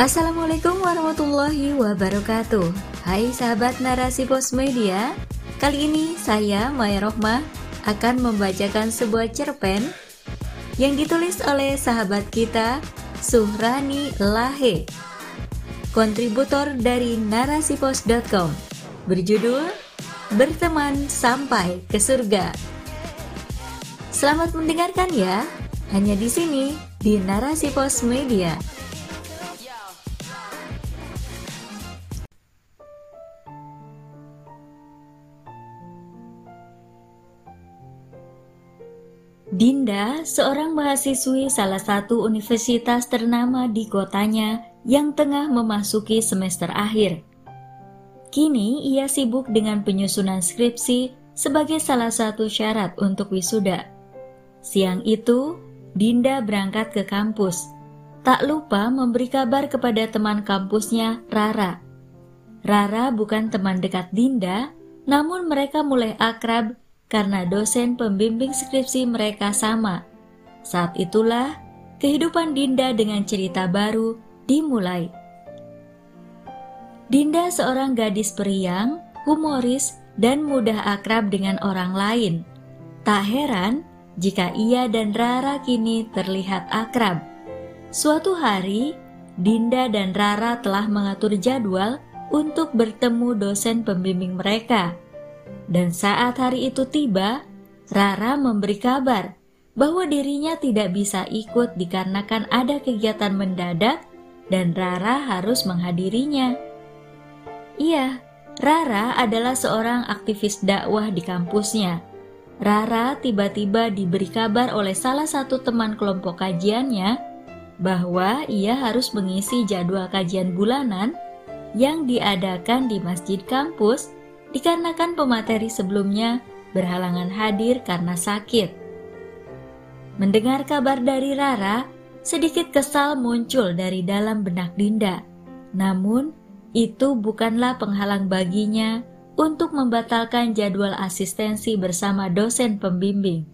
Assalamualaikum warahmatullahi wabarakatuh. Hai sahabat narasi pos media Kali ini saya Maya Rohmah akan membacakan sebuah cerpen Yang ditulis oleh sahabat kita Suhrani Lahe Kontributor dari narasipos.com Berjudul Berteman Sampai ke Surga. Selamat mendengarkan ya. Hanya di sini di Narasi Pos Media Dinda, seorang mahasiswi salah satu universitas ternama di kotanya yang tengah memasuki semester akhir. Kini ia sibuk dengan penyusunan skripsi sebagai salah satu syarat untuk wisuda. Siang itu, Dinda berangkat ke kampus. Tak lupa memberi kabar kepada teman kampusnya, Rara. Rara bukan teman dekat Dinda, namun mereka mulai akrab karena dosen pembimbing skripsi mereka sama. Saat itulah kehidupan Dinda dengan cerita baru dimulai. Dinda seorang gadis periang, humoris, dan mudah akrab dengan orang lain. Tak heran jika ia dan Rara kini terlihat akrab. Suatu hari, Dinda dan Rara telah mengatur jadwal untuk bertemu dosen pembimbing mereka. Dan saat hari itu tiba, Rara memberi kabar bahwa dirinya tidak bisa ikut dikarenakan ada kegiatan mendadak dan Rara harus menghadirinya. Iya, Rara adalah seorang aktivis dakwah di kampusnya. Rara tiba-tiba diberi kabar oleh salah satu teman kelompok kajiannya bahwa ia harus mengisi jadwal kajian bulanan yang diadakan di masjid kampus dikarenakan pemateri sebelumnya berhalangan hadir karena sakit. Mendengar kabar dari Rara, sedikit kesal muncul dari dalam benak Dinda. Namun, itu bukanlah penghalang baginya untuk membatalkan jadwal asistensi bersama dosen pembimbing.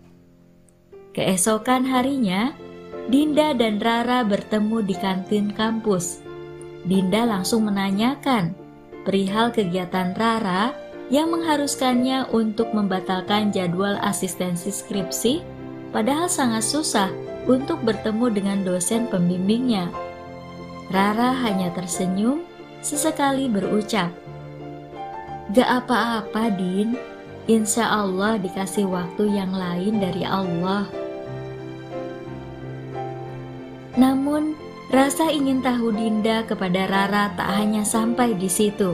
Keesokan harinya, Dinda dan Rara bertemu di kantin kampus. Dinda langsung menanyakan perihal kegiatan Rara yang mengharuskannya untuk membatalkan jadwal asistensi skripsi, padahal sangat susah untuk bertemu dengan dosen pembimbingnya. Rara hanya tersenyum, sesekali berucap, Gak apa-apa, Din. Insya Allah dikasih waktu yang lain dari Allah. Namun, rasa ingin tahu Dinda kepada Rara tak hanya sampai di situ.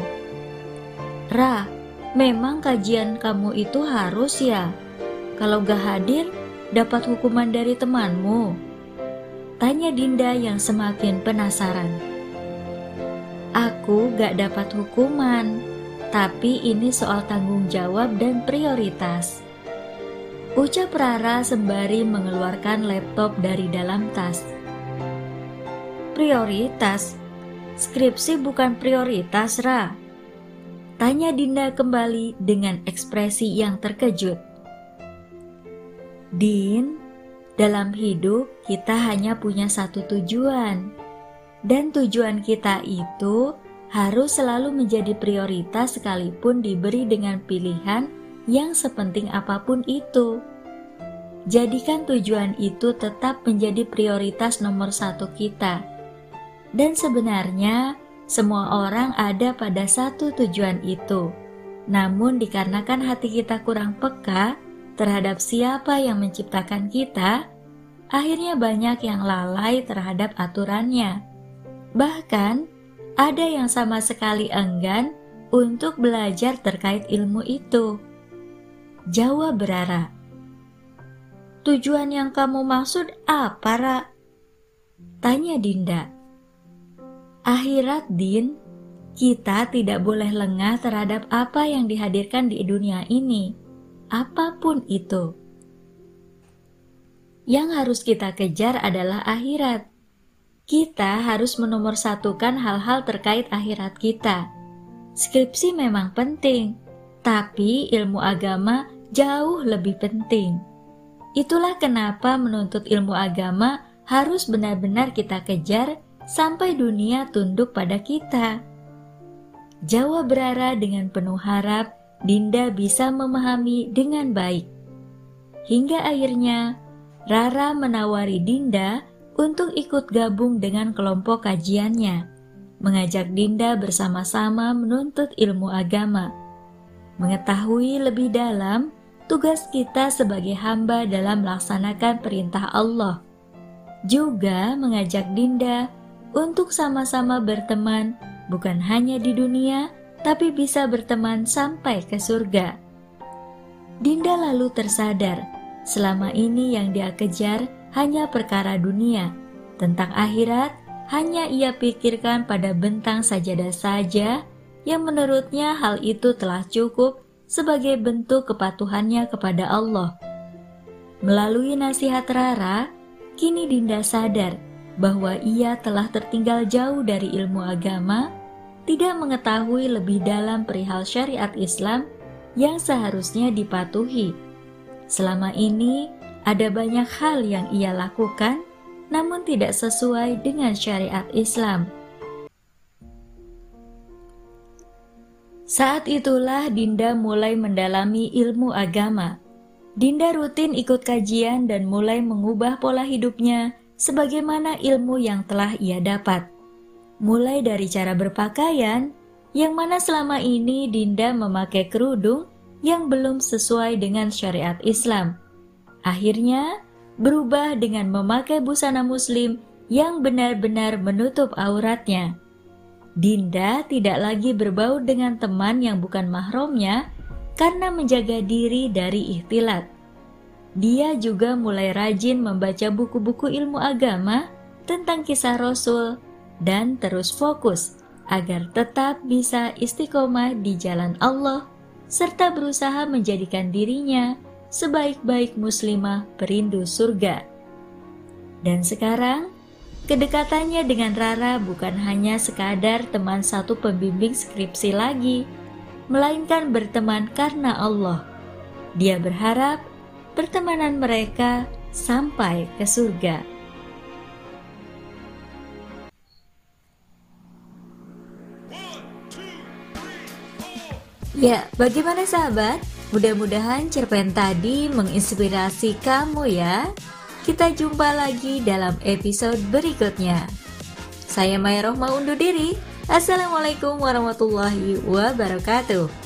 Ra, Memang kajian kamu itu harus ya. Kalau gak hadir, dapat hukuman dari temanmu. Tanya Dinda yang semakin penasaran. Aku gak dapat hukuman, tapi ini soal tanggung jawab dan prioritas. Ucap Rara sembari mengeluarkan laptop dari dalam tas. Prioritas? Skripsi bukan prioritas, Ra. Tanya Dinda kembali dengan ekspresi yang terkejut. Din, dalam hidup kita hanya punya satu tujuan. Dan tujuan kita itu harus selalu menjadi prioritas sekalipun diberi dengan pilihan yang sepenting apa pun itu. Jadikan tujuan itu tetap menjadi prioritas nomor satu kita. Dan sebenarnya, semua orang ada pada satu tujuan itu. Namun dikarenakan hati kita kurang peka terhadap siapa yang menciptakan kita, akhirnya banyak yang lalai terhadap aturannya. Bahkan, ada yang sama sekali enggan untuk belajar terkait ilmu itu. Jawa berara. Tujuan yang kamu maksud apa, Ra? Tanya Dinda. Akhirat din, kita tidak boleh lengah terhadap apa yang dihadirkan di dunia ini, apa pun itu. Yang harus kita kejar adalah akhirat. Kita harus menomorsatukan hal-hal terkait akhirat kita. Skripsi memang penting, tapi ilmu agama jauh lebih penting. Itulah kenapa menuntut ilmu agama harus benar-benar kita kejar sampai dunia tunduk pada kita. Jawab Rara dengan penuh harap Dinda bisa memahami dengan baik. Hingga akhirnya Rara menawari Dinda untuk ikut gabung dengan kelompok kajiannya, mengajak Dinda bersama-sama menuntut ilmu agama. Mengetahui lebih dalam tugas kita sebagai hamba dalam melaksanakan perintah Allah. Juga mengajak Dinda untuk sama-sama berteman bukan hanya di dunia, tapi bisa berteman sampai ke surga. Dinda lalu tersadar, selama ini yang dia kejar hanya perkara dunia. Tentang akhirat, hanya ia pikirkan pada bentang sajadah saja, yang menurutnya hal itu telah cukup sebagai bentuk kepatuhannya kepada Allah. Melalui nasihat Rara, kini Dinda sadar bahwa ia telah tertinggal jauh dari ilmu agama tidak mengetahui lebih dalam perihal syariat Islam yang seharusnya dipatuhi. Selama ini, ada banyak hal yang ia lakukan, namun tidak sesuai dengan syariat Islam. Saat itulah Dinda mulai mendalami ilmu agama. Dinda rutin ikut kajian dan mulai mengubah pola hidupnya sebagaimana ilmu yang telah ia dapat mulai dari cara berpakaian, yang mana selama ini Dinda memakai kerudung yang belum sesuai dengan syariat Islam. Akhirnya, berubah dengan memakai busana muslim yang benar-benar menutup auratnya. Dinda tidak lagi berbaur dengan teman yang bukan mahramnya karena menjaga diri dari ikhtilat. Dia juga mulai rajin membaca buku-buku ilmu agama tentang kisah Rasul, dan terus fokus agar tetap bisa istiqomah di jalan Allah serta berusaha menjadikan dirinya sebaik-baik muslimah perindu surga. Dan sekarang, kedekatannya dengan Rara bukan hanya sekadar teman satu pembimbing skripsi lagi, melainkan berteman karena Allah. Dia berharap pertemanan mereka sampai ke surga. Ya, bagaimana sahabat? Mudah-mudahan cerpen tadi menginspirasi kamu ya. Kita jumpa lagi dalam episode berikutnya. Saya Maya Rohma undur diri. Assalamualaikum warahmatullahi wabarakatuh.